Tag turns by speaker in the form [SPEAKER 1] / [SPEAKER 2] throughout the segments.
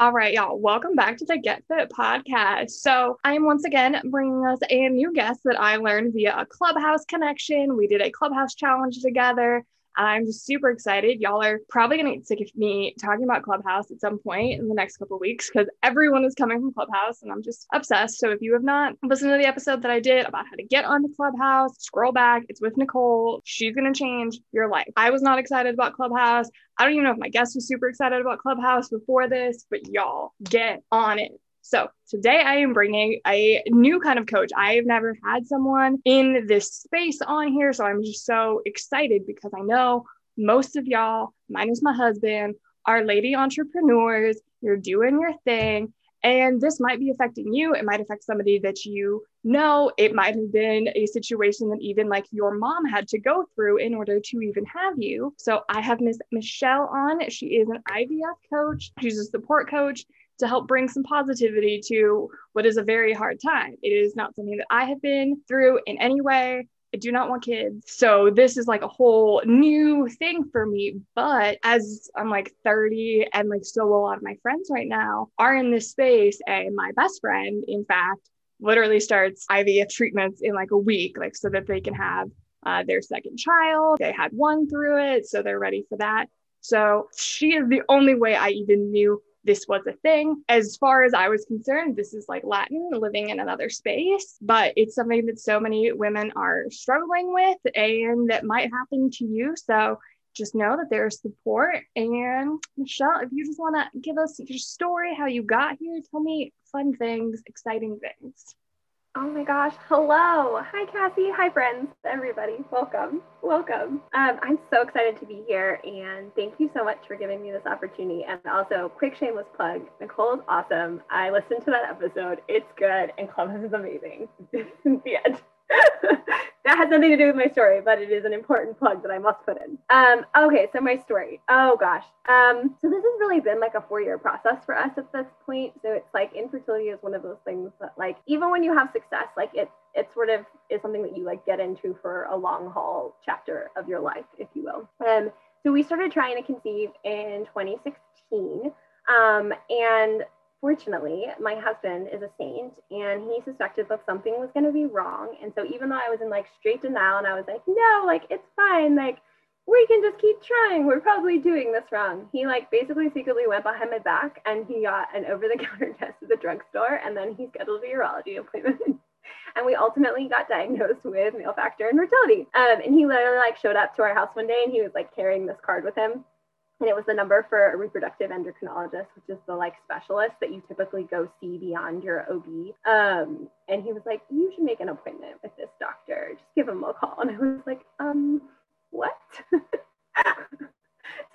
[SPEAKER 1] All right, y'all, welcome back to the Get Fit podcast. So, I am once again bringing us a new guest that I learned via a clubhouse connection. We did a clubhouse challenge together. I'm just super excited. Y'all are probably going to get sick of me talking about Clubhouse at some point in the next couple weeks because everyone is coming from Clubhouse and I'm just obsessed. So if you have not listened to the episode that I did about how to get onto Clubhouse, scroll back. It's with Nicole. She's going to change your life. I was not excited about Clubhouse. I don't even know if my guest was super excited about Clubhouse before this, but y'all get on it. So today I am bringing a new kind of coach. I have never had someone in this space on here. So I'm just so excited because I know most of y'all, minus my husband, are lady entrepreneurs. You're doing your thing. And this might be affecting you. It might affect somebody that you know. It might have been a situation that even like your mom had to go through in order to even have you. So I have Miss Michelle on. She is an IVF coach, she's a support coach to help bring some positivity to what is a very hard time. It is not something that I have been through in any way. I do not want kids. So this is like a whole new thing for me. But as I'm like 30 and like still a lot of my friends right now are in this space, and my best friend, in fact, literally starts IVF treatments in like a week, like so that they can have uh, their second child. They had one through it, so they're ready for that. So she is the only way I even knew this was a thing. As far as I was concerned, this is like Latin living in another space, but it's something that so many women are struggling with and that might happen to you. So just know that there's support. And Michelle, if you just want to give us your story, how you got here, tell me fun things, exciting things.
[SPEAKER 2] Oh my gosh. Hello. Hi, Cassie. Hi, friends. Everybody. Welcome. Welcome. Um, I'm so excited to be here and thank you so much for giving me this opportunity. And also, quick shameless plug Nicole is awesome. I listened to that episode. It's good and Clubhouse is amazing. the end. that has nothing to do with my story, but it is an important plug that I must put in. Um, okay, so my story. Oh gosh. Um, so this has really been like a four-year process for us at this point. So it's like infertility is one of those things that like even when you have success, like it it sort of is something that you like get into for a long haul chapter of your life, if you will. Um, so we started trying to conceive in 2016. Um, and fortunately, my husband is a saint and he suspected that something was going to be wrong. And so even though I was in like straight denial and I was like, no, like it's fine, like we can just keep trying. We're probably doing this wrong. He like basically secretly went behind my back and he got an over the counter test at the drugstore and then he scheduled a urology appointment. and we ultimately got diagnosed with male factor infertility. Um, and he literally like showed up to our house one day and he was like carrying this card with him and it was the number for a reproductive endocrinologist, which is the like specialist that you typically go see beyond your OB. Um, and he was like, "You should make an appointment with this doctor. Just give him a call." And I was like, "Um, what?" so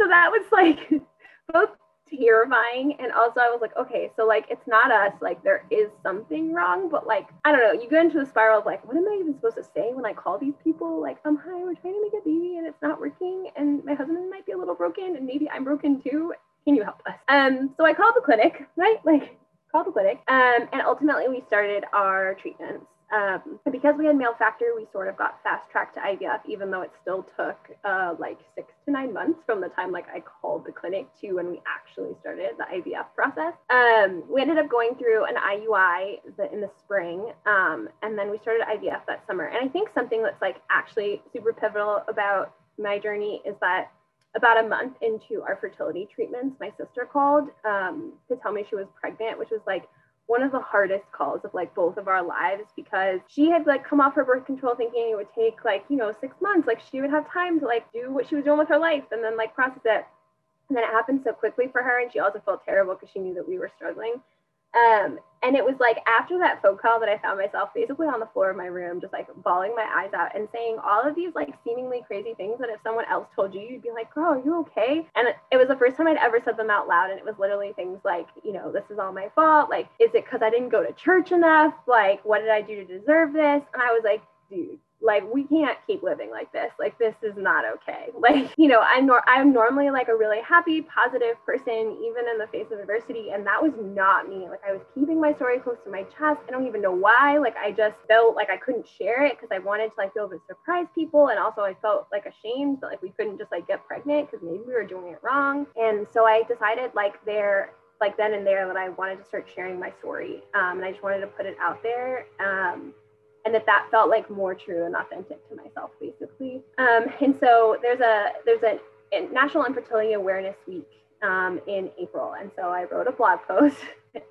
[SPEAKER 2] that was like both terrifying. And also, I was like, okay, so like it's not us. Like there is something wrong, but like I don't know. You go into a spiral of like, what am I even supposed to say when I call these people? Like, um, hi, we're trying to make a baby and it's not working, and my husband might be a little broken, and maybe I'm broken too. Can you help us? Um, so I called the clinic, right? Like called the clinic, um, and ultimately we started our treatments. Um, because we had male factor, we sort of got fast tracked to IVF, even though it still took uh, like six to nine months from the time like I called the clinic to when we actually started the IVF process. Um, we ended up going through an IUI in the spring, um, and then we started IVF that summer. And I think something that's like actually super pivotal about my journey is that about a month into our fertility treatments, my sister called um, to tell me she was pregnant, which was like one of the hardest calls of like both of our lives because she had like come off her birth control thinking it would take like you know six months. Like she would have time to like do what she was doing with her life and then like process it. And then it happened so quickly for her and she also felt terrible because she knew that we were struggling um, and it was like after that phone call that I found myself basically on the floor of my room, just like bawling my eyes out and saying all of these like seemingly crazy things that if someone else told you, you'd be like, girl, are you okay? And it was the first time I'd ever said them out loud. And it was literally things like, you know, this is all my fault. Like, is it because I didn't go to church enough? Like, what did I do to deserve this? And I was like, dude, like we can't keep living like this like this is not okay like you know i'm nor- i'm normally like a really happy positive person even in the face of adversity and that was not me like i was keeping my story close to my chest i don't even know why like i just felt like i couldn't share it because i wanted to like be able to surprise people and also i felt like ashamed that like we couldn't just like get pregnant because maybe we were doing it wrong and so i decided like there like then and there that I wanted to start sharing my story. Um, and I just wanted to put it out there. Um, and that that felt like more true and authentic to myself, basically. Um, and so there's a there's a, a National Infertility Awareness Week um, in April, and so I wrote a blog post.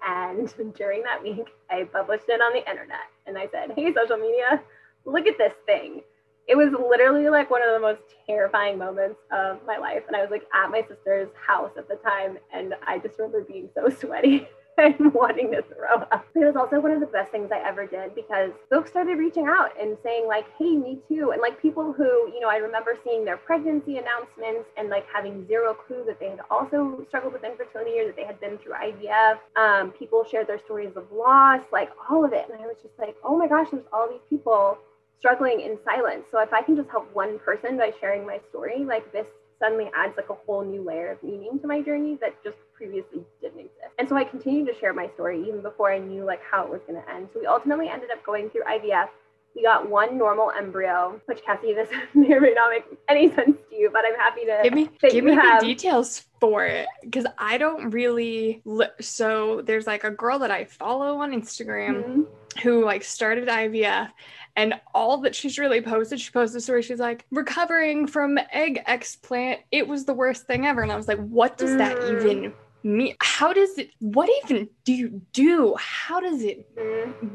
[SPEAKER 2] And during that week, I published it on the internet, and I said, "Hey, social media, look at this thing." it was literally like one of the most terrifying moments of my life. And I was like at my sister's house at the time, and I just remember being so sweaty and wanting to throw up. It was also one of the best things I ever did because folks started reaching out and saying, like, hey, me too. And like people who, you know, I remember seeing their pregnancy announcements and like having zero clue that they had also struggled with infertility or that they had been through IVF. Um, people shared their stories of loss, like all of it. And I was just like, oh my gosh, there's all these people struggling in silence. So if I can just help one person by sharing my story, like this suddenly adds like a whole new layer of meaning to my journey that just previously didn't exist. And so I continued to share my story even before I knew like how it was going to end. So we ultimately ended up going through IVF. We got one normal embryo, which Cassie, this may or may not make any sense to you, but I'm happy to
[SPEAKER 1] give me give me have... the details for it because I don't really. Li- so there's like a girl that I follow on Instagram mm-hmm. who like started IVF, and all that she's really posted, she posted a story. She's like, recovering from egg explant. It was the worst thing ever. And I was like, what does that mm. even mean? How does it, what even do you do? How does it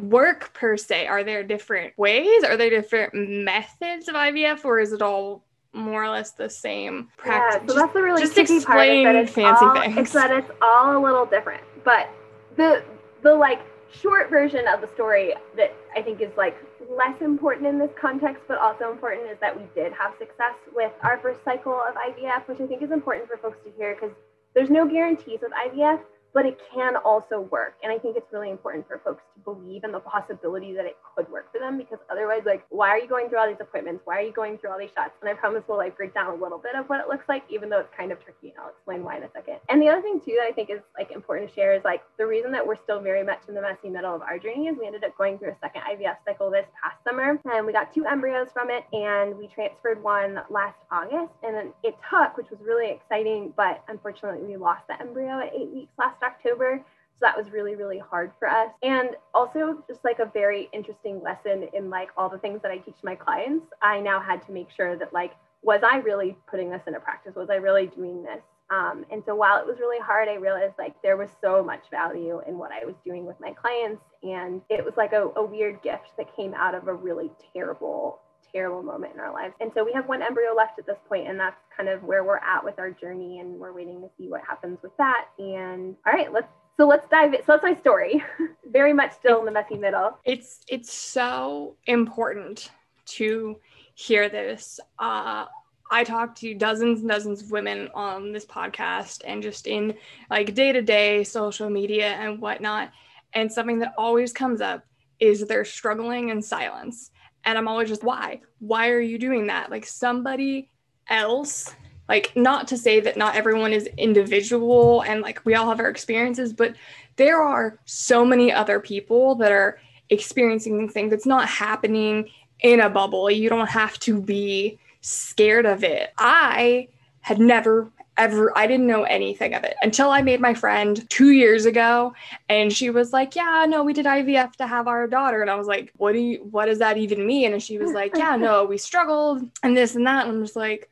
[SPEAKER 1] work per se? Are there different ways? Are there different methods of IVF or is it all more or less the same
[SPEAKER 2] practice? Yeah, so that's the really just explain part. That fancy all, things. It's that it's all a little different. But the, the like short version of the story that I think is like less important in this context, but also important is that we did have success with our first cycle of IVF, which I think is important for folks to hear because there's no guarantees with IVF, but it can also work. And I think it's really important for folks to believe in the possibility that it could work for them because otherwise, like, why are you going through all these appointments? Why are you going through all these shots? And I promise we'll like break down a little bit of what it looks like, even though it's kind of tricky. And I'll explain why in a second. And the other thing too that I think is like important to share is like the reason that we're still very much in the messy middle of our journey is we ended up going through a second IVF cycle this past summer and we got two embryos from it and we transferred one last August and then it took, which was really exciting, but unfortunately we lost the embryo at eight weeks last October. So that was really, really hard for us. And also just like a very interesting lesson in like all the things that I teach my clients. I now had to make sure that like, was I really putting this into practice? Was I really doing this? Um, and so while it was really hard, I realized like there was so much value in what I was doing with my clients. And it was like a, a weird gift that came out of a really terrible terrible moment in our lives. And so we have one embryo left at this point, and that's kind of where we're at with our journey, and we're waiting to see what happens with that. And all right, let's so let's dive in. So that's my story. Very much still in the messy middle.
[SPEAKER 1] It's it's so important to hear this. Uh I talk to dozens and dozens of women on this podcast and just in like day to day social media and whatnot. And something that always comes up is they're struggling in silence. And I'm always just, why? Why are you doing that? Like somebody else, like not to say that not everyone is individual and like we all have our experiences, but there are so many other people that are experiencing things that's not happening in a bubble. You don't have to be scared of it. I had never ever I didn't know anything of it until I made my friend 2 years ago and she was like, "Yeah, no, we did IVF to have our daughter." And I was like, "What do you what does that even mean?" And she was like, "Yeah, no, we struggled and this and that." And I'm just like,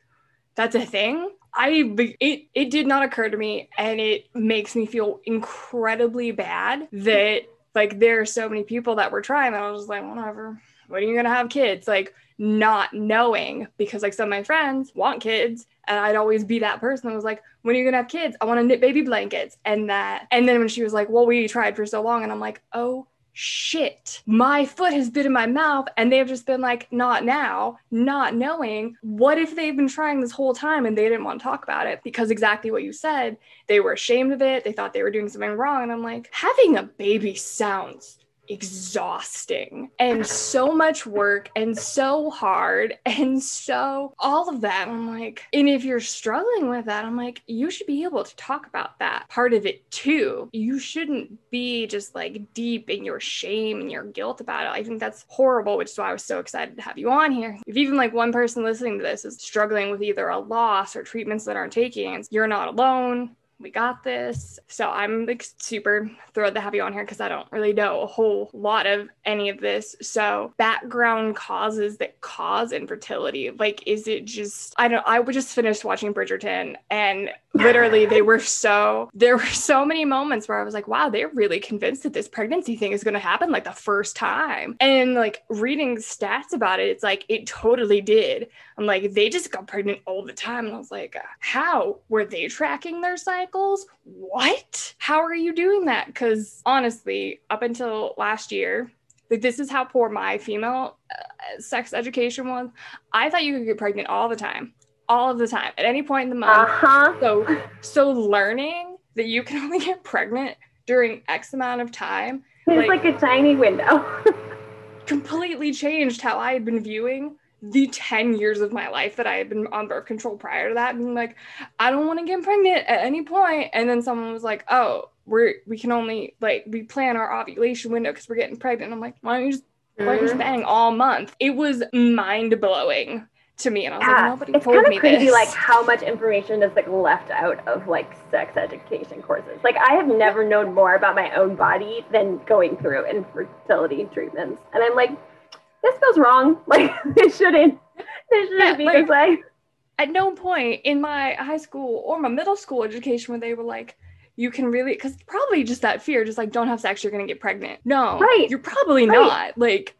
[SPEAKER 1] "That's a thing?" I it it did not occur to me and it makes me feel incredibly bad that like there are so many people that were trying and I was just like, "Whatever. When are you going to have kids?" Like not knowing because like some of my friends want kids and I'd always be that person that was like, when are you gonna have kids? I want to knit baby blankets and that. And then when she was like, well, we tried for so long, and I'm like, oh shit, my foot has been in my mouth, and they've just been like, not now, not knowing. What if they've been trying this whole time and they didn't want to talk about it because exactly what you said, they were ashamed of it, they thought they were doing something wrong, and I'm like, having a baby sounds exhausting and so much work and so hard and so all of that. I'm like, and if you're struggling with that, I'm like, you should be able to talk about that part of it too. You shouldn't be just like deep in your shame and your guilt about it. I think that's horrible, which is why I was so excited to have you on here. If even like one person listening to this is struggling with either a loss or treatments that aren't taking, you're not alone we got this. So I'm like super thrilled to have you on here because I don't really know a whole lot of any of this. So background causes that cause infertility. Like, is it just I don't I would just finished watching Bridgerton and literally they were so there were so many moments where I was like, wow, they're really convinced that this pregnancy thing is gonna happen like the first time. And like reading stats about it, it's like it totally did. I'm like, they just got pregnant all the time. And I was like, how were they tracking their cycles? What? How are you doing that? Because honestly, up until last year, like this is how poor my female uh, sex education was. I thought you could get pregnant all the time, all of the time, at any point in the month.
[SPEAKER 2] Uh-huh.
[SPEAKER 1] So, so learning that you can only get pregnant during X amount of time,
[SPEAKER 2] It's like, a tiny window.
[SPEAKER 1] completely changed how I had been viewing the 10 years of my life that I had been on birth control prior to that, being like, I don't want to get pregnant at any point. And then someone was like, oh, we're we can only like we plan our ovulation window because we're getting pregnant. I'm like, why don't you just why don't you just
[SPEAKER 2] Mhm.
[SPEAKER 1] bang all month? It was mind blowing to me. And I was like,
[SPEAKER 2] Yeah,
[SPEAKER 1] nobody
[SPEAKER 2] it's
[SPEAKER 1] told
[SPEAKER 2] kind
[SPEAKER 1] me
[SPEAKER 2] crazy
[SPEAKER 1] this.
[SPEAKER 2] like how much information is like left out of like sex education courses like i have never known more about my own body than going through infertility treatments and i'm like this feels wrong. Like it shouldn't. It shouldn't
[SPEAKER 1] Yeah,
[SPEAKER 2] be
[SPEAKER 1] like-
[SPEAKER 2] this way.
[SPEAKER 1] at no point in my high school or my middle school education where they were like you can really because probably just that fear just like don't have sex you're gonna get pregnant. No
[SPEAKER 2] Right,
[SPEAKER 1] you're probably
[SPEAKER 2] right.
[SPEAKER 1] not. Like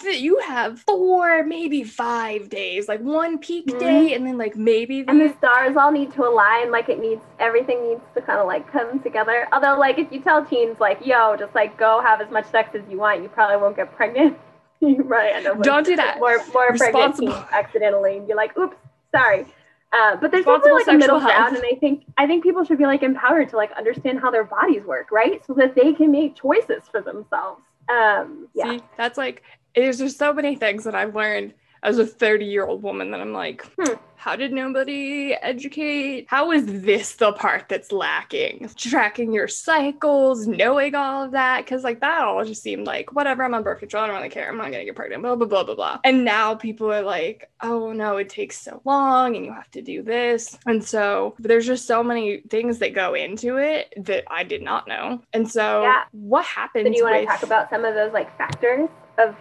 [SPEAKER 1] th- you have four maybe five days like one peak
[SPEAKER 2] Mhm.
[SPEAKER 1] day and then like maybe the,
[SPEAKER 2] and the stars all need to align like it needs everything needs to kind of like come together. Although like if you tell teens like yo just like go have as much sex as you want you probably won't get pregnant end up with
[SPEAKER 1] don't do that.
[SPEAKER 2] more more
[SPEAKER 1] Responsible.
[SPEAKER 2] accidentally and be like oops sorry. Uh, but there's also like a middle
[SPEAKER 1] health.
[SPEAKER 2] ground and i think i think people should be like empowered to like understand how their bodies work right? So that they can make choices for themselves. Um yeah.
[SPEAKER 1] See that's like there's just so many things that i've learned as a 30 year old woman that i'm like
[SPEAKER 2] Hmm.
[SPEAKER 1] how did nobody educate how is this the part that's lacking tracking your cycles knowing all of that because like that all just seemed like whatever i'm on birth control i don't really care i'm not gonna get pregnant blah blah blah blah blah and now people are like oh no it takes so long and you have to do this and so there's just so many things that go into it that i did not know and so
[SPEAKER 2] Yeah.
[SPEAKER 1] what happens
[SPEAKER 2] so do you want to
[SPEAKER 1] with-
[SPEAKER 2] talk about some of those like factors of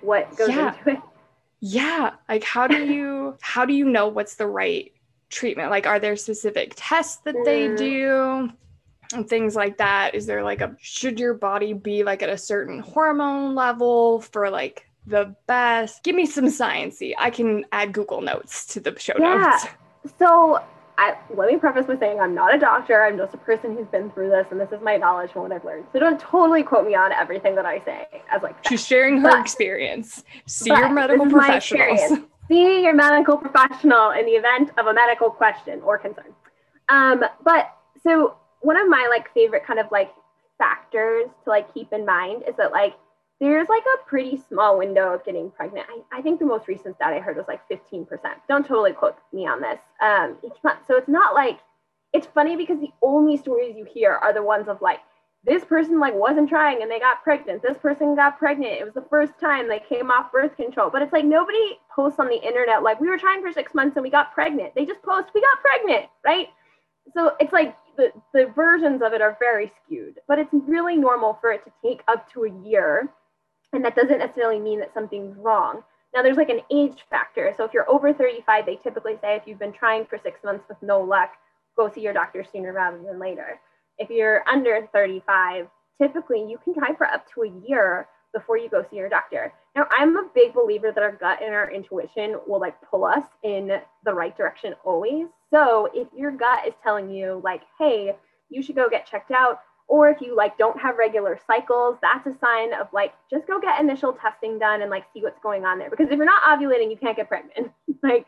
[SPEAKER 2] what goes
[SPEAKER 1] Yeah.
[SPEAKER 2] into it
[SPEAKER 1] yeah like how do you how do you know what's the right treatment? Like are there specific tests that they
[SPEAKER 2] Mm.
[SPEAKER 1] do and things like that? Is there like a should your body be like at a certain hormone level for like the best? Give me some sciencey. I can add google notes to the show
[SPEAKER 2] Yeah.
[SPEAKER 1] notes.
[SPEAKER 2] So I, let me preface by saying I'm not a doctor. I'm just a person who's been through this, and this is my knowledge from what I've learned. So don't totally quote me on everything that I say as like fact.
[SPEAKER 1] she's sharing her
[SPEAKER 2] But-
[SPEAKER 1] experience see your medical
[SPEAKER 2] this is my
[SPEAKER 1] professionals.
[SPEAKER 2] See your medical professional in the event of a medical question or concern. Um, but so one of my like favorite kind of like factors to like keep in mind is that like there's like a pretty small window of getting pregnant. I, I think the most recent stat I heard was like 15%. Don't totally quote me on this. Um, each month. So it's not like it's funny because the only stories you hear are the ones of like this person like wasn't trying and they got pregnant. This person got pregnant. It was the first time they came off birth control. But it's like nobody posts on the internet like we were trying for six months and we got pregnant. They just post we got pregnant, right? So it's like the, the versions of it are very skewed, but it's really normal for it to take up to a year. And that doesn't necessarily mean that something's wrong. Now there's like an age factor. So if you're over 35, they typically say if you've been trying for six months with no luck, go see your doctor sooner rather than later. If you're under 35, typically you can try for up to a year before you go see your doctor. Now, I'm a big believer that our gut and our intuition will like pull us in the right direction always. So if your gut is telling you like, hey, you should go get checked out, or if you like don't have regular cycles, that's a sign of like just go get initial testing done and like see what's going on there. Because if you're not ovulating, you can't get pregnant. like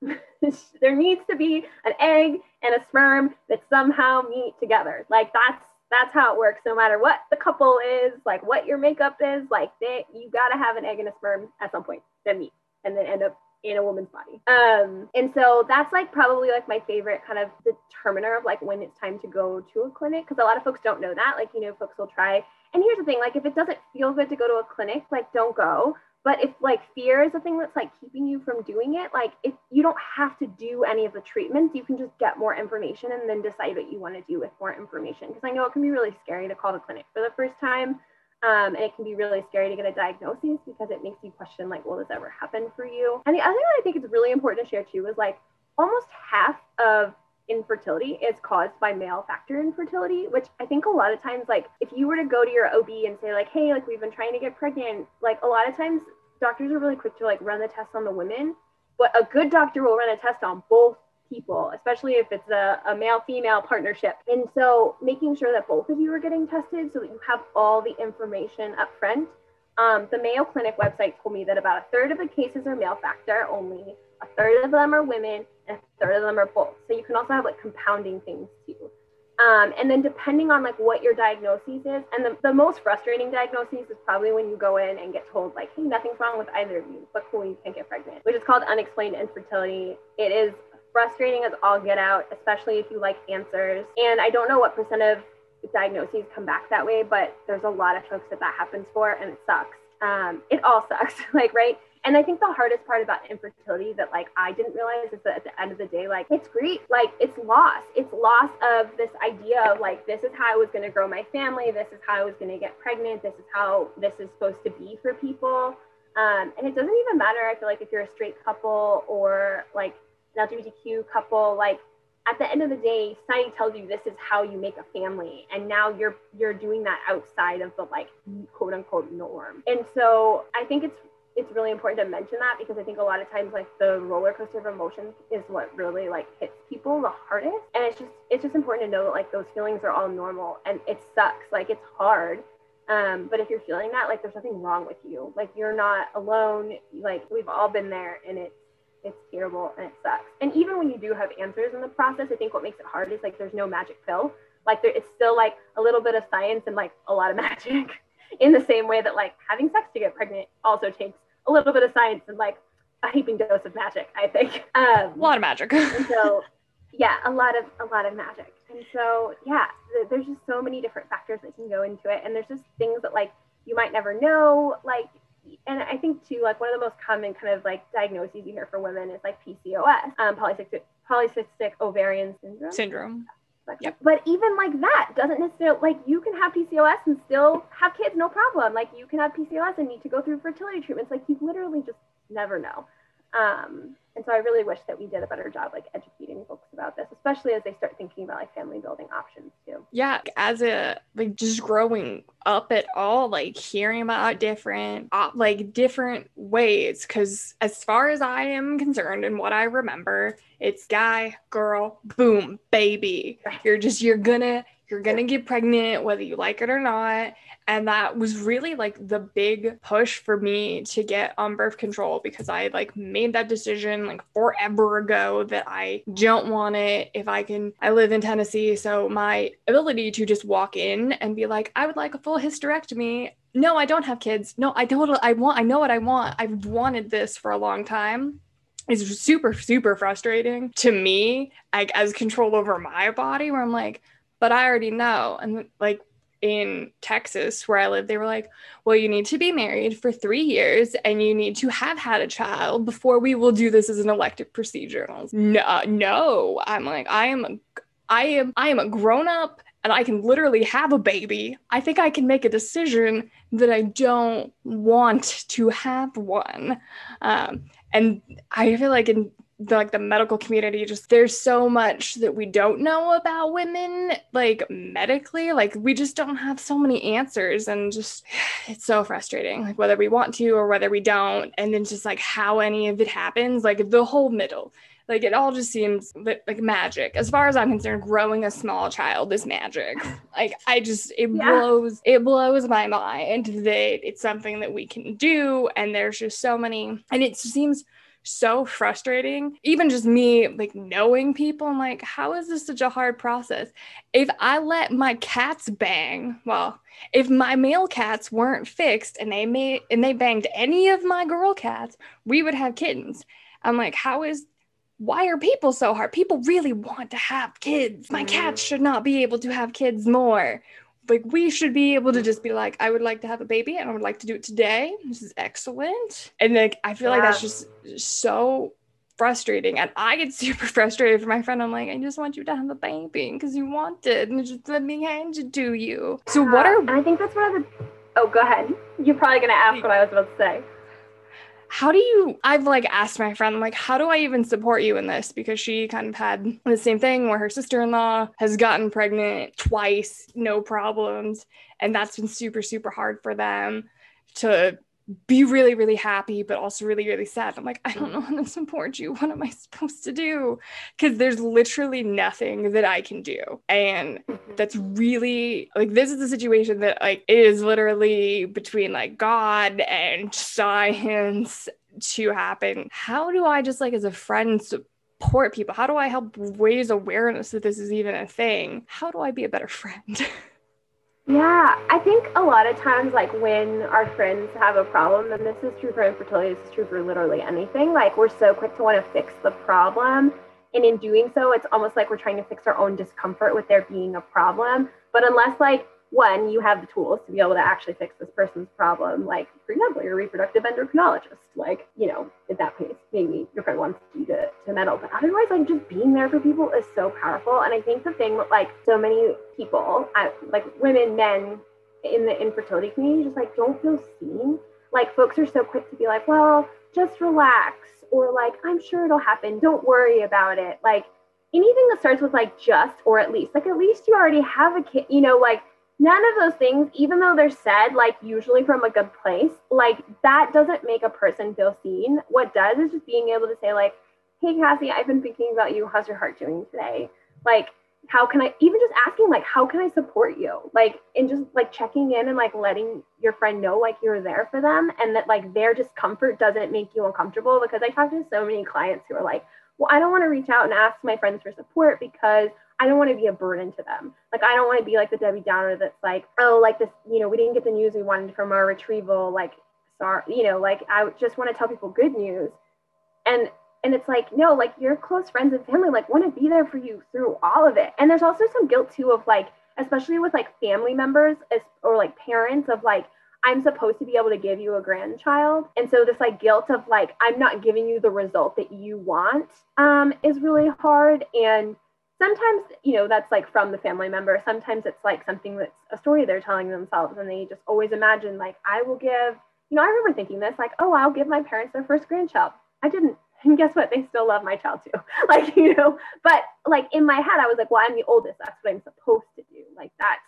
[SPEAKER 2] there needs to be an egg and a sperm that somehow meet together. Like that's that's how it works no matter what the couple is, like what your makeup is, like they you gotta have an egg and a sperm at some point that meet and then end up in a woman's body. Um, and so that's like probably like my favorite kind of determiner of like when it's time to go to a clinic because a lot of folks don't know that. Like, you know, folks will try. And here's the thing, like if it doesn't feel good to go to a clinic, like don't go. But if like fear is the thing that's like keeping you from doing it, like if you don't have to do any of the treatments, you can just get more information and then decide what you want to do with more information. Because I know it can be really scary to call the clinic for the first time. Um, and it can be really scary to get a diagnosis because it makes you question like, will this ever happen for you? And the other thing that I think is really important to share too is like almost half of infertility is caused by male factor infertility, which I think a lot of times, like if you were to go to your OB and say like, hey, like we've been trying to get pregnant, like a lot of times doctors are really quick to like run the test on the women, but a good doctor will run a test on both people, especially if it's a, a male female partnership. And so making sure that both of you are getting tested so that you have all the information up front. Um, the Mayo Clinic website told me that about a third of the cases are male factor only, a third of them are women, and a third of them are both. So you can also have like compounding things too. Um, and then depending on like what your diagnosis is, and the, the most frustrating diagnosis is probably when you go in and get told like, hey, nothing's wrong with either of you, but cool, you can't get pregnant, which is called unexplained infertility. It is frustrating as all get out, especially if you like answers. And I don't know what percent of diagnoses come back that way, but there's a lot of folks that that happens for, and it sucks. Um, it all sucks, like, right? And I think the hardest part about infertility that like I didn't realize is that at the end of the day, like it's great, like it's loss. It's loss of this idea of like this is how I was gonna grow my family, this is how I was gonna get pregnant, this is how this is supposed to be for people. Um, and it doesn't even matter, I feel like if you're a straight couple or like LGBTQ couple, like at the end of the day, society tells you this is how you make a family, and now you're you're doing that outside of the like quote unquote norm. And so I think it's it's really important to mention that because I think a lot of times like the roller coaster of emotions is what really like hits people the hardest. And it's just it's just important to know that like those feelings are all normal and it sucks. Like it's hard. Um, but if you're feeling that, like there's nothing wrong with you. Like you're not alone. Like we've all been there and it's it's terrible and it sucks. And even when you do have answers in the process, I think what makes it hard is like there's no magic pill. Like there, it's still like a little bit of science and like a lot of magic. In the same way that like having sex to get pregnant also takes a little bit of science and like a heaping dose of magic. I think
[SPEAKER 1] um, a lot of magic.
[SPEAKER 2] and so yeah, a lot of a lot of magic. And so yeah, th- there's just so many different factors that can go into it, and there's just things that like you might never know, like and I think too, like one of the most common kind of like diagnoses you hear for women is like PCOS, um, polycystic, polycystic ovarian syndrome.
[SPEAKER 1] Syndrome.
[SPEAKER 2] Yep. But even like that doesn't necessarily like you can have PCOS and still have kids, no problem. Like you can have PCOS and need to go through fertility treatments. Like you literally just never know. Um, and so I really wish that we did a better job like educating folks about this, especially as they start thinking about like family building options too.
[SPEAKER 1] Yeah, as a like just growing up at all, like hearing about different like different ways cuz as far as I am concerned and what I remember, it's guy, girl, boom, baby. You're just you're gonna you're gonna get pregnant whether you like it or not. And that was really like the big push for me to get on birth control because i like made that decision like forever ago that i don't want it if i can i live in tennessee. So my ability to just walk in and be like i would like a full hysterectomy. No i don't have kids. No i don't i want i know what i want. I've wanted this for a long time. Is super super frustrating to me like as control over my body where i'm like but i already know and like in Texas where I live, they were like, well, you need to be married for three years and you need to have had a child before we will do this as an elective procedure. And I was, no, no. I'm like, I am, a, I am, I am a grown up and I can literally have a baby. I think I can make a decision that I don't want to have one. Um, and I feel like in the, like the medical community just there's so much that we don't know about women like medically like we just don't have so many answers and just it's so frustrating like whether we want to or whether we don't. And then just like how any of it happens like the whole middle like it all just seems like magic. As far as i'm concerned growing a small child is magic. Like i just it yeah. blows it blows my mind that it's something that we can do. And there's just so many and it seems so frustrating. Even just me like knowing people, I'm like, how is this such a hard process? If I let my cats bang, well, if my male cats weren't fixed and they made and they banged any of my girl cats, we would have kittens. I'm like, how is why are people so hard? People really want to have kids. My cats mm. should not be able to have kids more. Like we should be able to just be like i would like to have a baby and i would like to do it today. This is excellent. And like i feel yeah. like that's just so frustrating. And i get super frustrated for my friend. I'm like i just want you to have a baby because you want it. And just let me hand it to you. So what are
[SPEAKER 2] i think that's one of the oh go ahead. You're probably going to ask what i was about to say
[SPEAKER 1] how do you i've like asked my friend like how do i even support you in this? Because she kind of had the same thing where her sister-in-law has gotten pregnant twice no problems and that's been super super hard for them to be really really happy but also really really sad. I'm like i don't know how to support you. What am i supposed to do? Because there's literally nothing that i can do. And mm-hmm. that's really like this is the situation that like is literally between like god and science to happen. How do i just like as a friend support people? How do i help raise awareness that this is even a thing? How do i be a better friend
[SPEAKER 2] Yeah, I think a lot of times, like when our friends have a problem, and this is true for infertility, this is true for literally anything, like we're so quick to want to fix the problem. And in doing so, it's almost like we're trying to fix our own discomfort with there being a problem. But unless, like, one, you have the tools to be able to actually fix this person's problem. Like, for example, your reproductive endocrinologist, like, you know, at that pace, maybe your friend wants you to, to meddle. But otherwise, like, just being there for people is so powerful. And I think the thing with, like, so many people, I, like women, men in the infertility community, just like don't feel seen. Like, folks are so quick to be like, well, just relax, or like, I'm sure it'll happen. Don't worry about it. Like, anything that starts with like just or at least, like, at least you already have a kid, you know, like, none of those things, even though they're said like usually from a good place, like that doesn't make a person feel seen. What does is just being able to say, like, hey, Cassie, I've been thinking about you. How's your heart doing today? Like, how can I even just asking, like, how can I support you? Like, and just like checking in and like letting your friend know like you're there for them and that like their discomfort doesn't make you uncomfortable. Because I talk to so many clients who are like, well, I don't want to reach out and ask my friends for support because I don't want to be a burden to them. Like I don't want to be like the Debbie Downer that's like, oh, like this, you know, we didn't get the news we wanted from our retrieval. Like, sorry, you know, like I just want to tell people good news. And and it's like, no, like your close friends and family like want to be there for you through all of it. And there's also some guilt too of like, especially with like family members or like parents of like, I'm supposed to be able to give you a grandchild. And so this like guilt of like, I'm not giving you the result that you want um, is really hard. And sometimes you know that's like from the family member. Sometimes it's like something that's a story they're telling themselves and they just always imagine like i will give you know i remember thinking this like oh i'll give my parents their first grandchild. I didn't and guess what? They still love my child too. Like you know but like in my head i was like well i'm the oldest. That's what i'm supposed to do. Like that's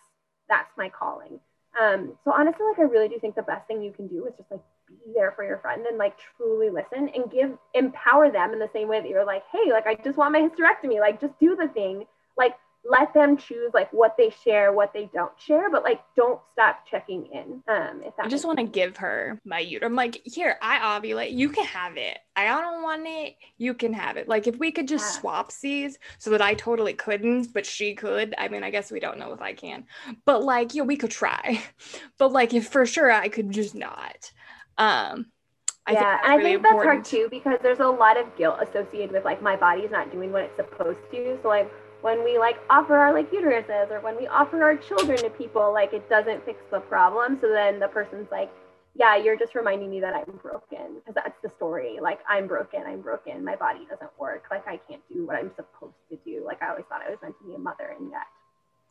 [SPEAKER 2] that's my calling. Um so honestly like i really do think the best thing you can do is just like be there for your friend and like truly listen and give empower them in the same way that you're like, hey, like I just want my hysterectomy, like just do the thing. Like let them choose like what they share, what they don't share, but like don't stop checking in. Um, if
[SPEAKER 1] I just want to give her my uterus. I'm like, here, I ovulate, you can have it. I don't want it, you can have it. Like if we could just yeah. swap these so that I totally couldn't, but she could. I mean, I guess we don't know if I can, but like, yeah, we could try. But like if for sure I could just not. Um,
[SPEAKER 2] I yeah, and I think that's hard too because there's a lot of guilt associated with like my body's not doing what it's supposed to. So like when we like offer our like uteruses or when we offer our children to people, like it doesn't fix the problem. So then the person's like, yeah, you're just reminding me that I'm broken because that's the story. Like I'm broken, I'm broken. My body doesn't work. Like I can't do what I'm supposed to do. Like I always thought I was meant to be a mother, and yet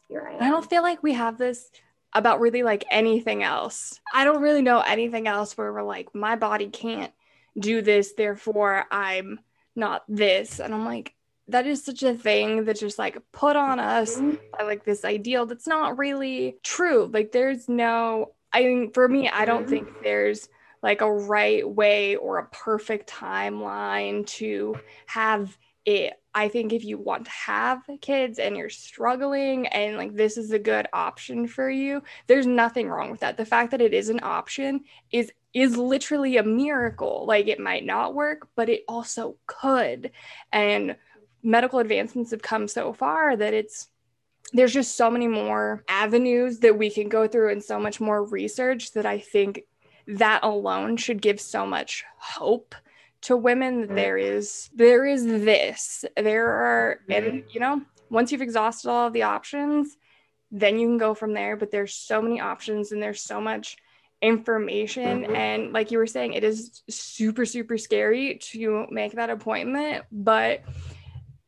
[SPEAKER 2] here I am.
[SPEAKER 1] I don't feel like we have this about really like anything else. I don't really know anything else where we're like, my body can't do this, therefore I'm not this. And I'm like, that is such a thing that's just like put on us by like this ideal that's not really true. Like, there's no, I mean, for me, I don't think there's like a right way or a perfect timeline to have it I think if you want to have kids and you're struggling and like this is a good option for you, there's nothing wrong with that. The fact that it is an option is is literally a miracle. Like it might not work, but it also could. And medical advancements have come so far that it's there's just so many more avenues that we can go through and so much more research that I think that alone should give so much hope to women there is there is this there are and mm-hmm. you know once you've exhausted all of the options then you can go from there. But there's so many options and there's so much information. Mm-hmm. And like you were saying, it is super, super scary to make that appointment. But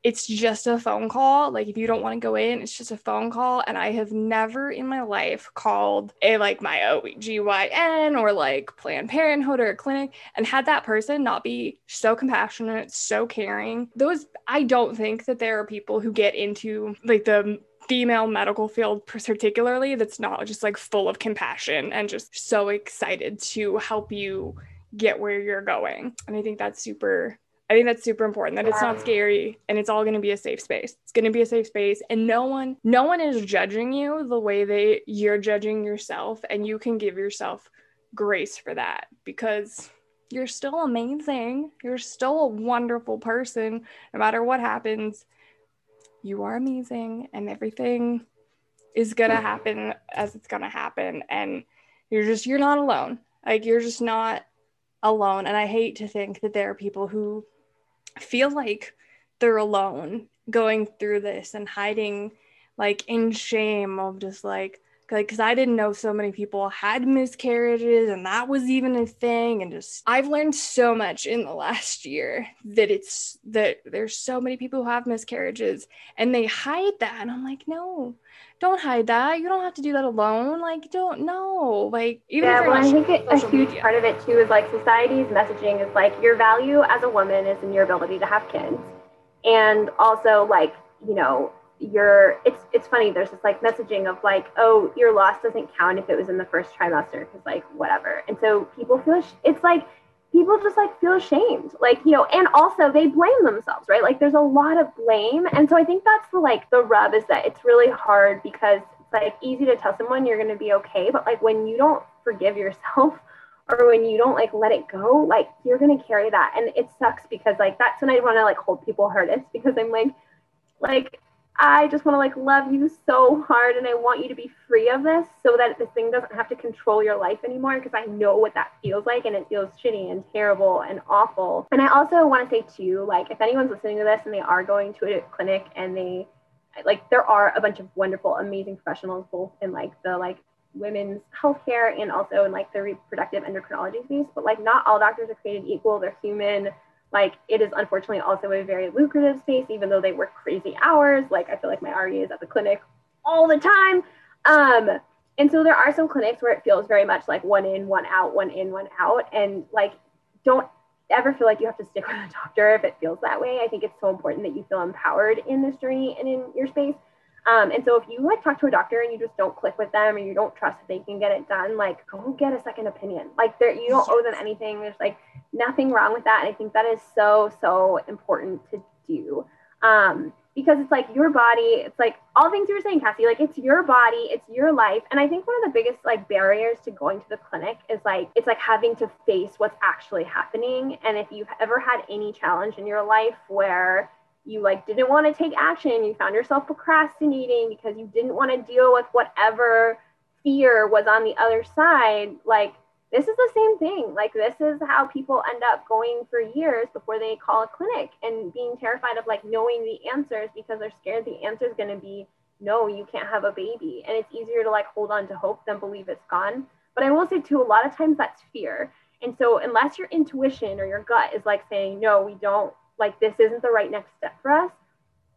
[SPEAKER 1] it's just a phone call. Like if you don't want to go in, it's just a phone call. And I have never in my life called a like my OBGYN or like Planned Parenthood or a clinic and had that person not be so compassionate, so caring. Those I don't think that there are people who get into like the female medical field particularly that's not just like full of compassion and just so excited to help you get where you're going. And I think that's super I think that's super important that it's not scary and it's all going to be a safe space. It's going to be a safe space and no one no one is judging you the way that you're judging yourself and you can give yourself grace for that because you're still amazing. You're still a wonderful person no matter what happens. You are amazing and everything is going to happen as it's going to happen and you're just you're not alone. Like you're just not alone and I hate to think that there are people who feel like they're alone going through this and hiding like in shame of just like like because i didn't know so many people had miscarriages and that was even a thing and just i've learned so much in the last year that it's that there's so many people who have miscarriages and they hide that and i'm like no don't hide that. You don't have to do that alone. Like don't know like
[SPEAKER 2] even yeah well i think it, a huge media. part of it too is like society's messaging is like your value as a woman is in your ability to have kids. And also like you know your it's it's funny there's this like messaging of like oh your loss doesn't count if it was in the first trimester because like whatever. And so people feel sh- it's like people just like feel ashamed like you know and also they blame themselves right? Like there's a lot of blame and so i think that's the like the rub is that it's really hard because it's like easy to tell someone you're going to be okay but like when you don't forgive yourself or when you don't like let it go like you're going to carry that and it sucks because like that's when i want to like hold people hardest because i'm like like I just want to like love you so hard and I want you to be free of this so that this thing doesn't have to control your life anymore because I know what that feels like and it feels shitty and terrible and awful. And I also want to say too, like if anyone's listening to this and they are going to a clinic and they like there are a bunch of wonderful, amazing professionals both in like the like women's healthcare and also in like the reproductive endocrinology space, but like not all doctors are created equal. They're human like it is unfortunately also a very lucrative space, even though they work crazy hours. Like I feel like my RE is at the clinic all the time. Um, and so there are some clinics where it feels very much like one in, one out, one in, one out. And like don't ever feel like you have to stick with a doctor if it feels that way. I think it's so important that you feel empowered in this journey and in your space. Um, and so if you like talk to a doctor and you just don't click with them or you don't trust that they can get it done, like go get a second opinion. Like there, you don't owe them anything. There's like nothing wrong with that. And I think that is so, so important to do. Um, because it's like your body, it's like all things you were saying, Cassie, like it's your body, it's your life. And I think one of the biggest like barriers to going to the clinic is like, it's like having to face what's actually happening. And if you've ever had any challenge in your life where you like didn't want to take action you found yourself procrastinating because you didn't want to deal with whatever fear was on the other side like this is the same thing. Like this is how people end up going for years before they call a clinic and being terrified of like knowing the answers because they're scared the answer is going to be no you can't have a baby. And it's easier to like hold on to hope than believe it's gone. But i will say too a lot of times that's fear. And so unless your intuition or your gut is like saying no we don't like this isn't the right next step for us,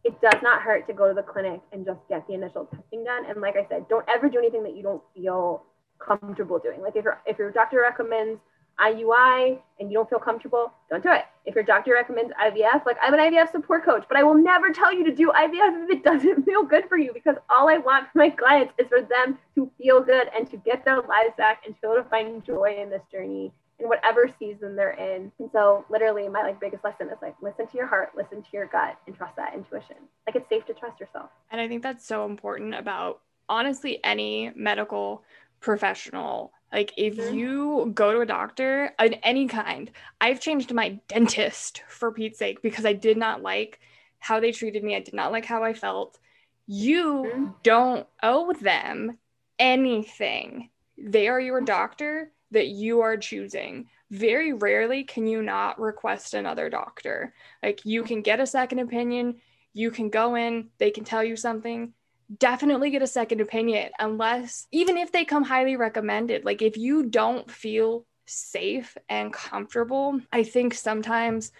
[SPEAKER 2] it does not hurt to go to the clinic and just get the initial testing done. And like I said, don't ever do anything that you don't feel comfortable doing. Like if your if your doctor recommends IUI and you don't feel comfortable, don't do it. If your doctor recommends IVF, like I'm an IVF support coach, but I will never tell you to do IVF if it doesn't feel good for you because all I want for my clients is for them to feel good and to get their lives back and to be able to find joy in this journey in whatever season they're in. And so literally my like biggest lesson is like listen to your heart, listen to your gut and trust that intuition. Like it's safe to trust yourself.
[SPEAKER 1] And I think that's so important about honestly any medical professional. Like if mm-hmm. you go to a doctor of any kind, I've changed my dentist for Pete's sake because I did not like how they treated me. I did not like how I felt. You mm-hmm. don't owe them anything. They are your doctor that you are choosing. Very rarely can you not request another doctor. Like you can get a second opinion, you can go in, they can tell you something, definitely get a second opinion unless even if they come highly recommended. Like if you don't feel safe and comfortable i think sometimes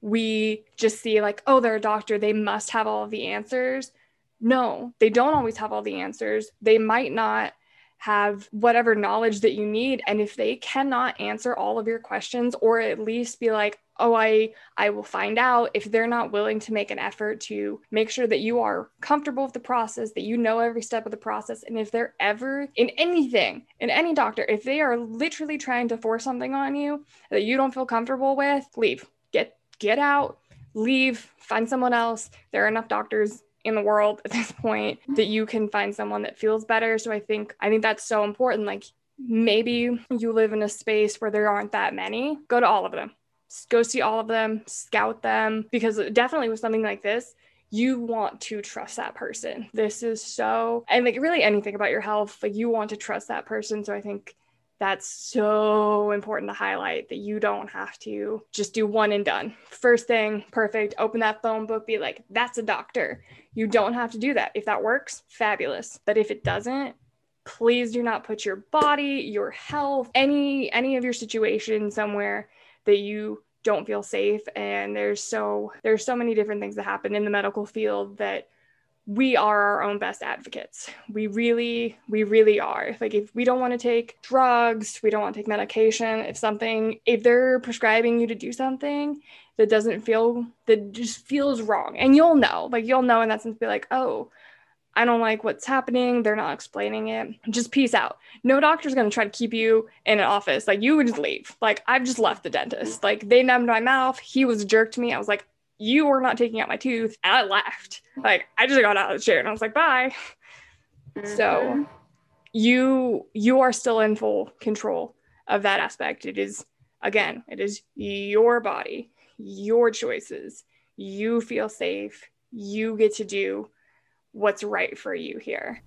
[SPEAKER 1] we just see like oh they're a doctor they must have all the answers. No they don't always have all the answers. They might not have whatever knowledge that you need. And if they cannot answer all of your questions or at least be like oh i i will find out if they're not willing to make an effort to make sure that you are comfortable with the process that you know every step of the process and if they're ever in anything in any doctor if they are literally trying to force something on you that you don't feel comfortable with leave. Get get out. Leave. Find someone else. There are enough doctors in the world at this point mm-hmm. that you can find someone that feels better. So i think i think that's so important. Like maybe you live in a space where there aren't that many. Go to all of them. Go see all of them, scout them, because definitely with something like this, you want to trust that person. This is so, and like really anything about your health, like you want to trust that person. So I think that's so important to highlight that you don't have to just do one and done. First thing, perfect. Open that phone book, be like, that's a doctor. You don't have to do that. If that works, fabulous. But if it doesn't, please do not put your body, your health, any any of your situation somewhere that you don't feel safe and there's so there's so many different things that happen in the medical field that we are our own best advocates. We really, we really are. Like, if we don't want to take drugs, we don't want to take medication, if something, if they're prescribing you to do something that doesn't feel, that just feels wrong, and you'll know, like, you'll know in that sense, be like, oh, I don't like what's happening. They're not explaining it. Just peace out. No doctor's going to try to keep you in an office. Like you would just leave. Like I've just left the dentist. Like they numbed my mouth. He was a jerk to me. I was like, you were not taking out my tooth. And I left. Like I just got out of the chair and I was like, bye. Mm-hmm. So you you are still in full control of that aspect. It is again, it is your body, your choices. You feel safe. You get to do what's right for you here.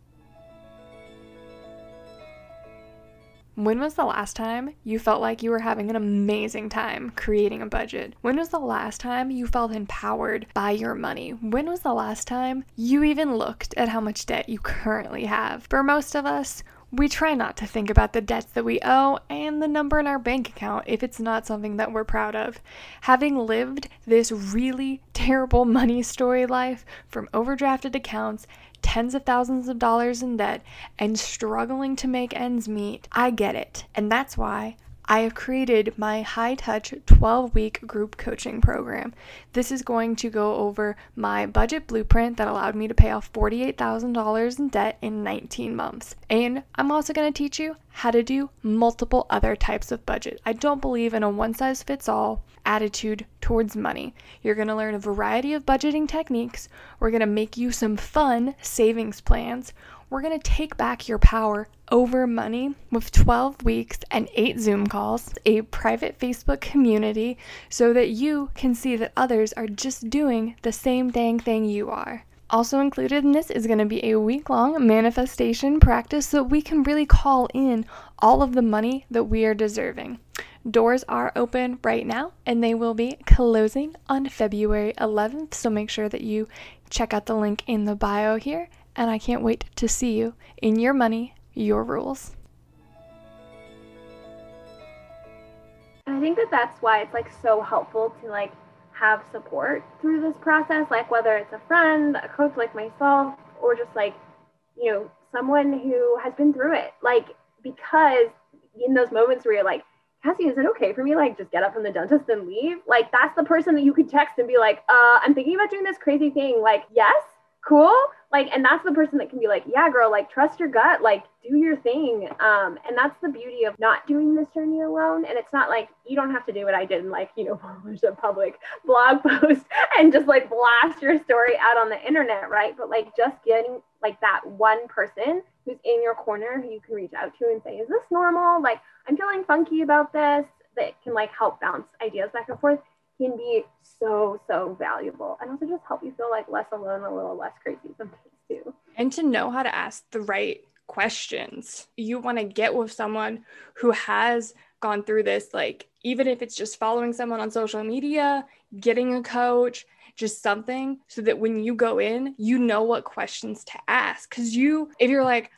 [SPEAKER 1] When was the last time you felt like you were having an amazing time creating a budget? When was the last time you felt empowered by your money? When was the last time you even looked at how much debt you currently have? For most of us, we try not to think about the debts that we owe and the number in our bank account if it's not something that we're proud of. Having lived this really terrible money story life from overdrafted accounts, tens of thousands of dollars in debt, and struggling to make ends meet, I get it. And that's why I have created my high touch 12 week group coaching program. This is going to go over my budget blueprint that allowed me to pay off $48,000 in debt in 19 months. And I'm also going to teach you how to do multiple other types of budget. I don't believe in a one size fits all attitude towards money. You're going to learn a variety of budgeting techniques. We're going to make you some fun savings plans we're going to take back your power over money with 12 weeks and 8 Zoom calls, a private Facebook community, so that you can see that others are just doing the same dang thing you are. Also included in this is going to be a week long manifestation practice so we can really call in all of the money that we are deserving. Doors are open right now and they will be closing on February 11th, so make sure that you check out the link in the bio here and I can't wait to see you in your money, your rules.
[SPEAKER 2] I think that that's why it's like so helpful to like have support through this process, like whether it's a friend, a coach like myself, or just like, you know, someone who has been through it. Like, because in those moments where you're like, Cassie, is it okay for me like just get up from the dentist and leave? Like that's the person that you could text and be like, uh, I'm thinking about doing this crazy thing. Like, yes, cool. Like and that's the person that can be like yeah girl like trust your gut like do your thing. Um and that's the beauty of not doing this journey alone. And it's not like you don't have to do what i did and like you know publish a public blog post and just like blast your story out on the internet right? But like just getting like that one person who's in your corner who you can reach out to and say is this normal? Like i'm feeling funky about this that can like help bounce ideas back and forth can be so so valuable and also just help you feel like less alone a little less crazy sometimes too
[SPEAKER 1] and to know how to ask the right questions you want to get with someone who has gone through this, like, even if it's just following someone on social media, getting a coach, just something so that when you go in, you know what questions to ask. Cause you, if you're like,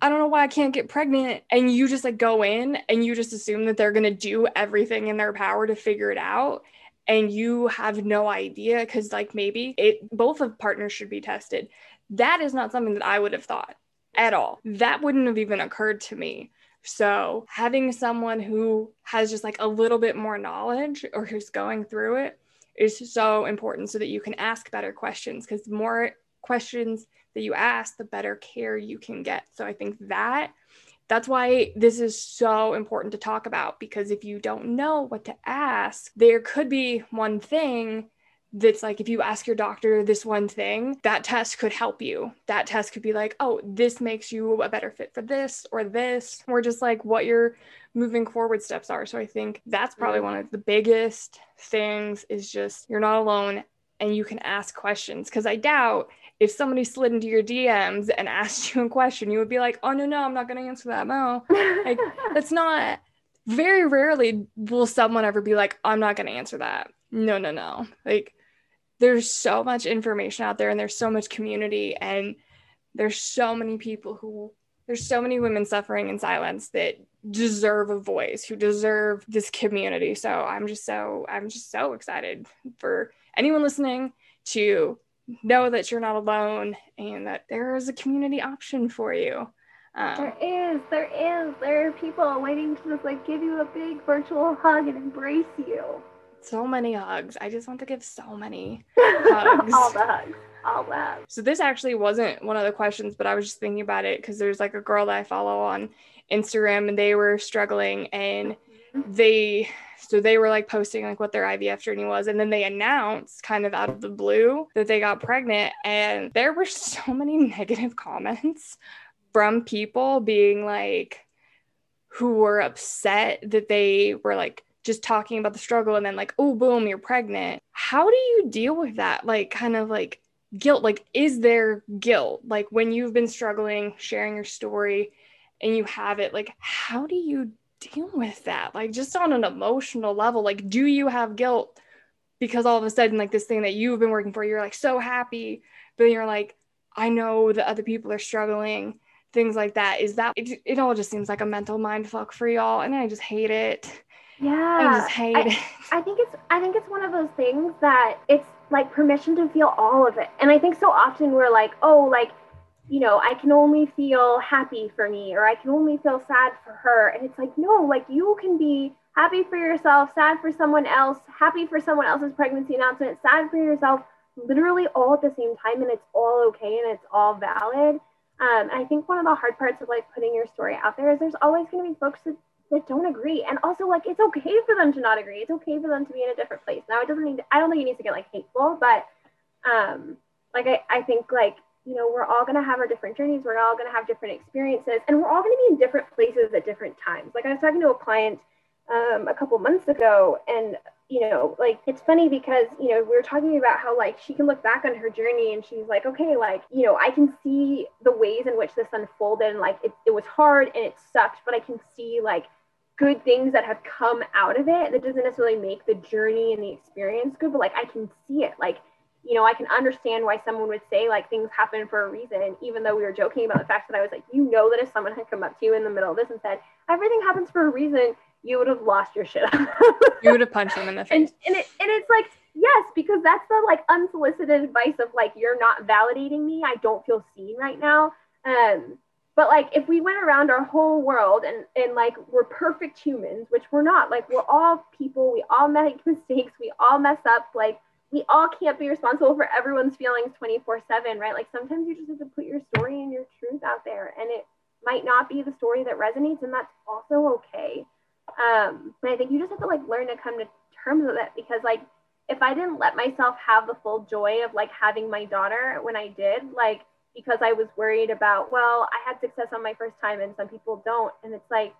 [SPEAKER 1] I don't know why I can't get pregnant, and you just like go in and you just assume that they're gonna do everything in their power to figure it out. And you have no idea because, like, maybe it both of partners should be tested. That is not something that I would have thought at all. That wouldn't have even occurred to me. So, having someone who has just like a little bit more knowledge or who's going through it is so important so that you can ask better questions because the more questions that you ask, the better care you can get. So, I think that that's why this is so important to talk about because if you don't know what to ask, there could be one thing that's like if you ask your doctor this one thing, that test could help you. That test could be like, oh, this makes you a better fit for this or this, or just like what your moving forward steps are. So I think that's probably mm. one of the biggest things is just you're not alone and you can ask questions. Cause I doubt if somebody slid into your DMs and asked you a question, you would be like, oh, no, no, I'm not going to answer that. No, like that's not very rarely will someone ever be like, I'm not going to answer that. No, no, no. Like, there's so much information out there and there's so much community and there's so many people who there's so many women suffering in silence that deserve a voice who deserve this community so i'm just so i'm just so excited for anyone listening to know that you're not alone and that there is a community option for you
[SPEAKER 2] um, there is there is there are people waiting to just like give you a big virtual hug and embrace you
[SPEAKER 1] so many hugs. I just want to give so many hugs.
[SPEAKER 2] All the hugs. All the hugs.
[SPEAKER 1] So this actually wasn't one of the questions, but I was just thinking about it because there's like a girl that I follow on Instagram and they were struggling and. They so they were like posting like what their IVF journey was and then they announced kind of out of the blue that they got pregnant and there were so many negative comments from people being like who were upset that they were like just talking about the struggle and then like oh boom you're pregnant. How do you deal with that like kind of like guilt? Like is there guilt? Like when you've been struggling sharing your story and you have it like how do you deal with that like just on an emotional level like do you have guilt because all of a sudden like this thing that you've been working for you're like so happy but you're like i know that other people are struggling things like that is that it, it all just seems like a mental mind fuck for y'all and i just hate it
[SPEAKER 2] yeah.
[SPEAKER 1] I just hate
[SPEAKER 2] I,
[SPEAKER 1] it.
[SPEAKER 2] I think it's I think it's one of those things that it's like permission to feel all of it. And I think so often we're like, oh, like, you know, I can only feel happy for me or I can only feel sad for her. And it's like, no, like you can be happy for yourself, sad for someone else, happy for someone else's pregnancy announcement, sad for yourself, literally all at the same time. And it's all okay and it's all valid. Um, I think one of the hard parts of like putting your story out there is there's always going to be folks that that don't agree. And also, like, it's okay for them to not agree. It's okay for them to be in a different place. Now, it doesn't need, to, I don't think it needs to get like hateful, but um, like, I, I think like, you know, we're all going to have our different journeys. We're all going to have different experiences, and we're all going to be in different places at different times. Like, I was talking to a client um, a couple months ago, and you know, like it's funny because, you know, we were talking about how like she can look back on her journey and she's like, okay, like, you know, I can see the ways in which this unfolded and like it, it was hard and it sucked, but I can see like good things that have come out of it. That doesn't necessarily make the journey and the experience good, but like I can see it. Like, you know, I can understand why someone would say like things happen for a reason, even though we were joking about the fact that I was like, you know, that if someone had come up to you in the middle of this and said, everything happens for a reason, you would have lost your shit.
[SPEAKER 1] you would have punched them in the face.
[SPEAKER 2] And, and, it, and it's like, yes, because that's the like unsolicited advice of like, you're not validating me. I don't feel seen right now. Um, but like if we went around our whole world and and like we're perfect humans which we're not like we're all people we all make mistakes we all mess up like we all can't be responsible for everyone's feelings 24 7 right like sometimes you just have to put your story and your truth out there and it might not be the story that resonates and that's also okay um i think you just have to like learn to come to terms with it because like if i didn't let myself have the full joy of like having my daughter when i did like because I was worried about, well, I had success on my first time and some people don't. And it's like,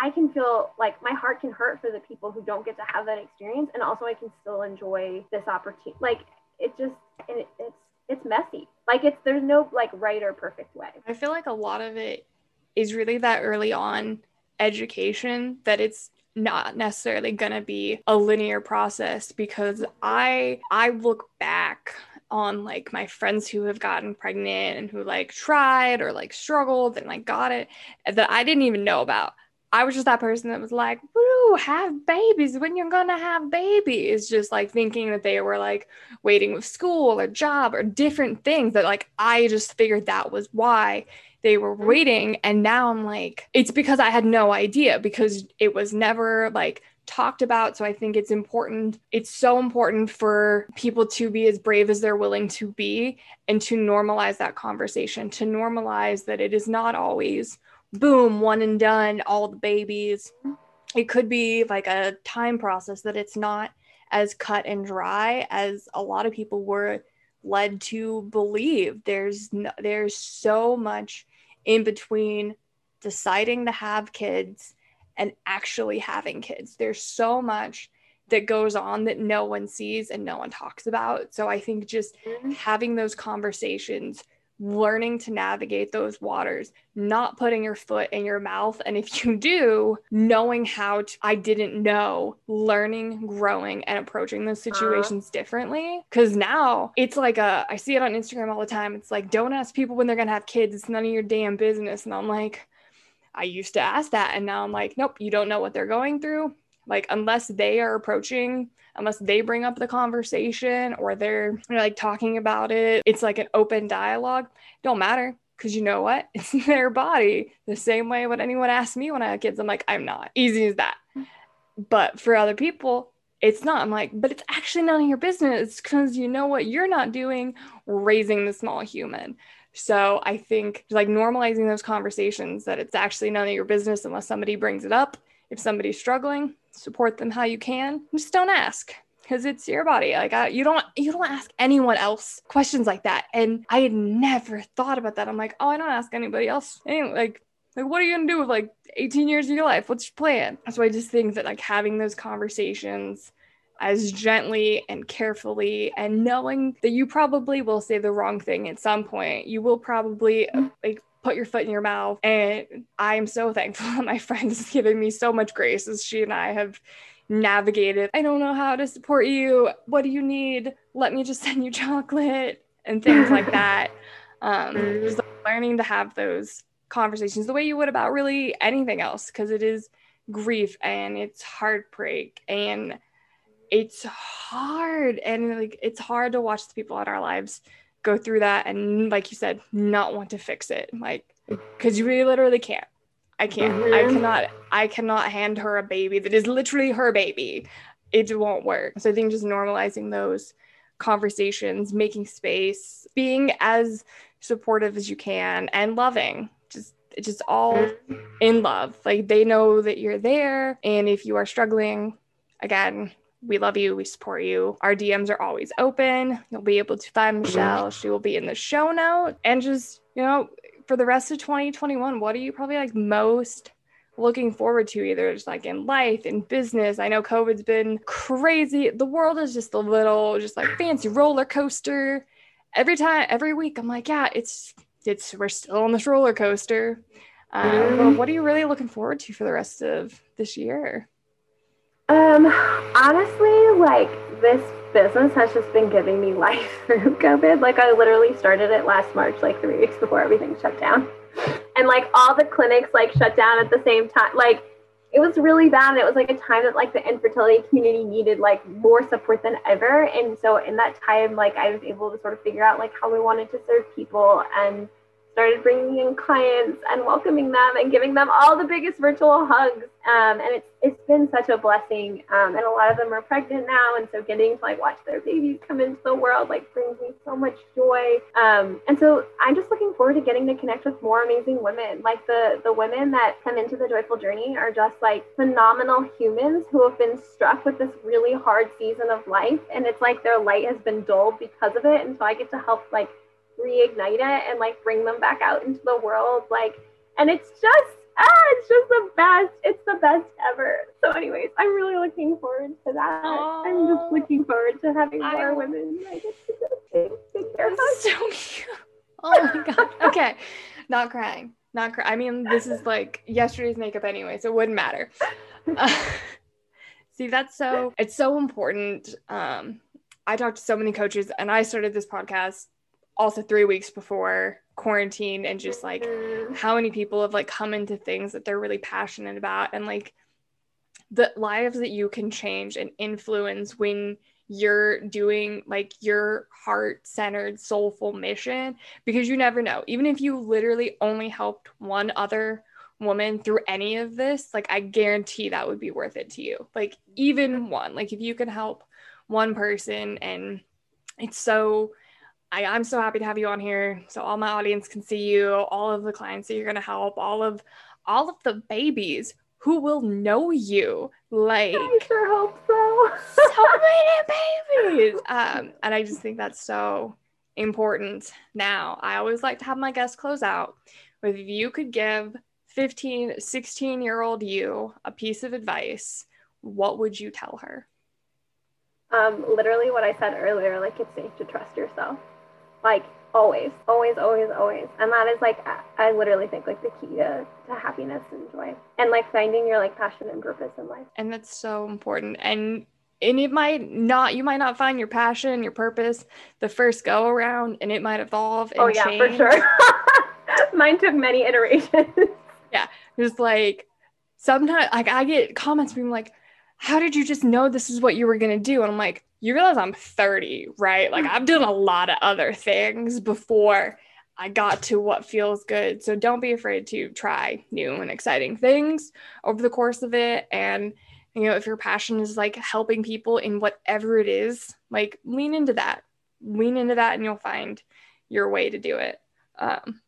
[SPEAKER 2] I can feel like my heart can hurt for the people who don't get to have that experience. And also I can still enjoy this opportunity. Like it just, it, it's, it's messy. Like it's, there's no like right or perfect way.
[SPEAKER 1] I feel like a lot of it is really that early on education that it's not necessarily going to be a linear process because I I look back on like my friends who have gotten pregnant and who like tried or like struggled and like got it that I didn't even know about. I was just that person that was like, woo, have babies when you're gonna have babies. Just like thinking that they were like waiting with school or job or different things that like I just figured that was why they were waiting. And now I'm like, it's because I had no idea because it was never like talked about. So I think it's important. It's so important for people to be as brave as they're willing to be and to normalize that conversation, to normalize that it is not always boom, one and done, all the babies. It could be like a time process that it's not as cut and dry as a lot of people were led to believe. There's no, there's so much in between deciding to have kids and actually having kids. There's so much that goes on that no one sees and no one talks about. So I think just mm-hmm. having those conversations, learning to navigate those waters, not putting your foot in your mouth. And if you do, knowing how to, I didn't know, learning, growing, and approaching those uh-huh. situations uh-huh. differently. Cause now it's like a, I see it on Instagram all the time. It's like, don't ask people when they're going to have kids. It's none of your damn business. And I'm like, I used to ask that. And now I'm like, nope, you don't know what they're going through. Like, unless they are approaching, unless they bring up the conversation or they're, like talking about it, it's like an open dialogue. Don't matter because you know what? It's their body. The same way when anyone asks me when I have kids, I'm like, I'm not. Easy as that. But for other people, it's not. I'm like, but it's actually none of your business because you know what you're not doing, raising the small human. So I think like normalizing those conversations that it's actually none of your business unless somebody brings it up. If somebody's struggling, support them how you can. Just don't ask because it's your body. Like I, you don't you don't ask anyone else questions like that. And I had never thought about that. I'm like, oh, I don't ask anybody else. Anyway, like like what are you gonna do with like 18 years of your life? What's your plan? So I just think that like having those conversations as gently and carefully and knowing that you probably will say the wrong thing at some point. You will probably like put your foot in your mouth. And I'm so thankful that my friend has given me so much grace as she and I have navigated. I don't know how to support you. What do you need? Let me just send you chocolate and things like that. Um, just learning to have those conversations the way you would about really anything else because it is grief and it's heartbreak and it's hard and like it's hard to watch the people in our lives go through that and like you said not want to fix it. Like because you really literally can't. I can't. Mm-hmm. i cannot i cannot hand her a baby that is literally her baby. It won't work. So i think just normalizing those conversations making space being as supportive as you can and loving. Just just all mm-hmm. in love. Like they know that you're there. And if you are struggling again we love you. We support you. Our DMs are always open. You'll be able to find Michelle. She will be in the show note. And just, you know, for the rest of 2021, what are you probably like most looking forward to either just like in life in business i know covid's been crazy the world is just a little just like fancy roller coaster every time every week i'm like yeah it's it's we're still on this roller coaster um, mm-hmm. what are you really looking forward to for the rest of this year
[SPEAKER 2] um, honestly, like this business has just been giving me life through COVID. Like I literally started it last March, like three weeks before everything shut down. And like all the clinics like shut down at the same time. Like it was really bad. And It was like a time that like the infertility community needed like more support than ever. And so in that time, like I was able to sort of figure out like how we wanted to serve people and started bringing in clients and welcoming them and giving them all the biggest virtual hugs. Um, and it's, it's been such a blessing. Um, and a lot of them are pregnant now. And so getting to like watch their babies come into the world like brings me so much joy. Um, and so I'm just looking forward to getting to connect with more amazing women. Like the, the women that come into the joyful journey are just like phenomenal humans who have been struck with this really hard season of life. And it's like their light has been dulled because of it. And so I get to help like reignite it and like bring them back out into the world. Like, and it's just, ah, it's just the best. It's the best ever. So, anyways, I'm really looking forward to that. Aww. I'm just looking forward to having more I... women. I get to take, take care of.
[SPEAKER 1] So cute. Oh my god. Okay, not crying. not. Cr- I mean, this is like yesterday's makeup anyway, so it wouldn't matter. Uh, see, that's so. It's so important. Um, I talked to so many coaches, and I started this podcast also three weeks before quarantine, and just like how many people have like come into things that they're really passionate about, and like the lives that you can change and influence when you're doing like your heart centered, soulful mission because you never know. Even if you literally only helped one other woman through any of this, like I guarantee that would be worth it to you. Like, even one, like if you can help one person, and it's so. I, I'm so happy to have you on here so all my audience can see you, all of the clients that you're gonna help, all of all of the babies who will know you. Like
[SPEAKER 2] I sure hope so.
[SPEAKER 1] so many babies. Um, and I just think that's so important now. I always like to have my guests close out with if you could give 15, 16 year old you a piece of advice, what would you tell her?
[SPEAKER 2] um, literally what I said earlier, like it's safe to trust yourself. Like always, always, always, always. And that is like I, literally think like the key to, to happiness and joy. And like finding your like passion and purpose in life.
[SPEAKER 1] And that's so important. And and it might not you might not find your passion, your purpose the first go around, and it might evolve and
[SPEAKER 2] oh yeah, for sure. Mine took many iterations. Yeah.
[SPEAKER 1] Just like sometimes, like I get comments being like, "How did you just know this is what you were gonna do?" And I'm like, "You realize I'm 30, right? Like I've done a lot of other things before I got to what feels good. So don't be afraid to try new and exciting things over the course of it. And you know, if your passion is like helping people in whatever it is, like lean into that, lean into that, and you'll find your way to do it." Um,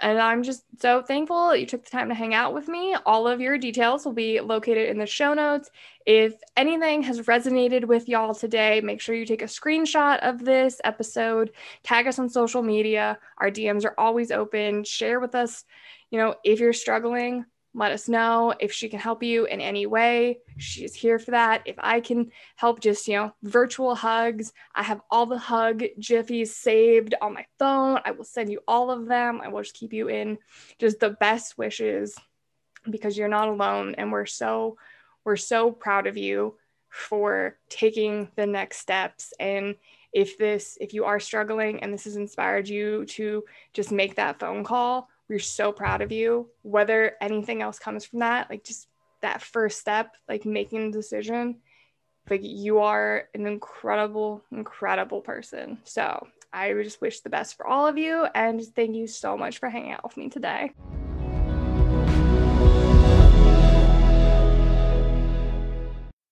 [SPEAKER 1] and I'm just so thankful that you took the time to hang out with me. All of your details will be located in the show notes. If anything has resonated with y'all today, make sure you take a screenshot of this episode, tag us on social media. Our DMs are always open. Share with us, you know, if you're struggling, let us know if she can help you in any way. She's here for that. If I can help, just, you know, virtual hugs. I have all the hug jiffies saved on my phone. I will send you all of them. I will just keep you in just the best wishes because you're not alone. And we're so, we're so proud of you for taking the next steps. And if this, if you are struggling and this has inspired you to just make that phone call, we're so proud of you. Whether anything else comes from that, like just that first step, like making the decision, like you are an incredible, incredible person. So I just wish the best for all of you and thank you so much for hanging out with me today.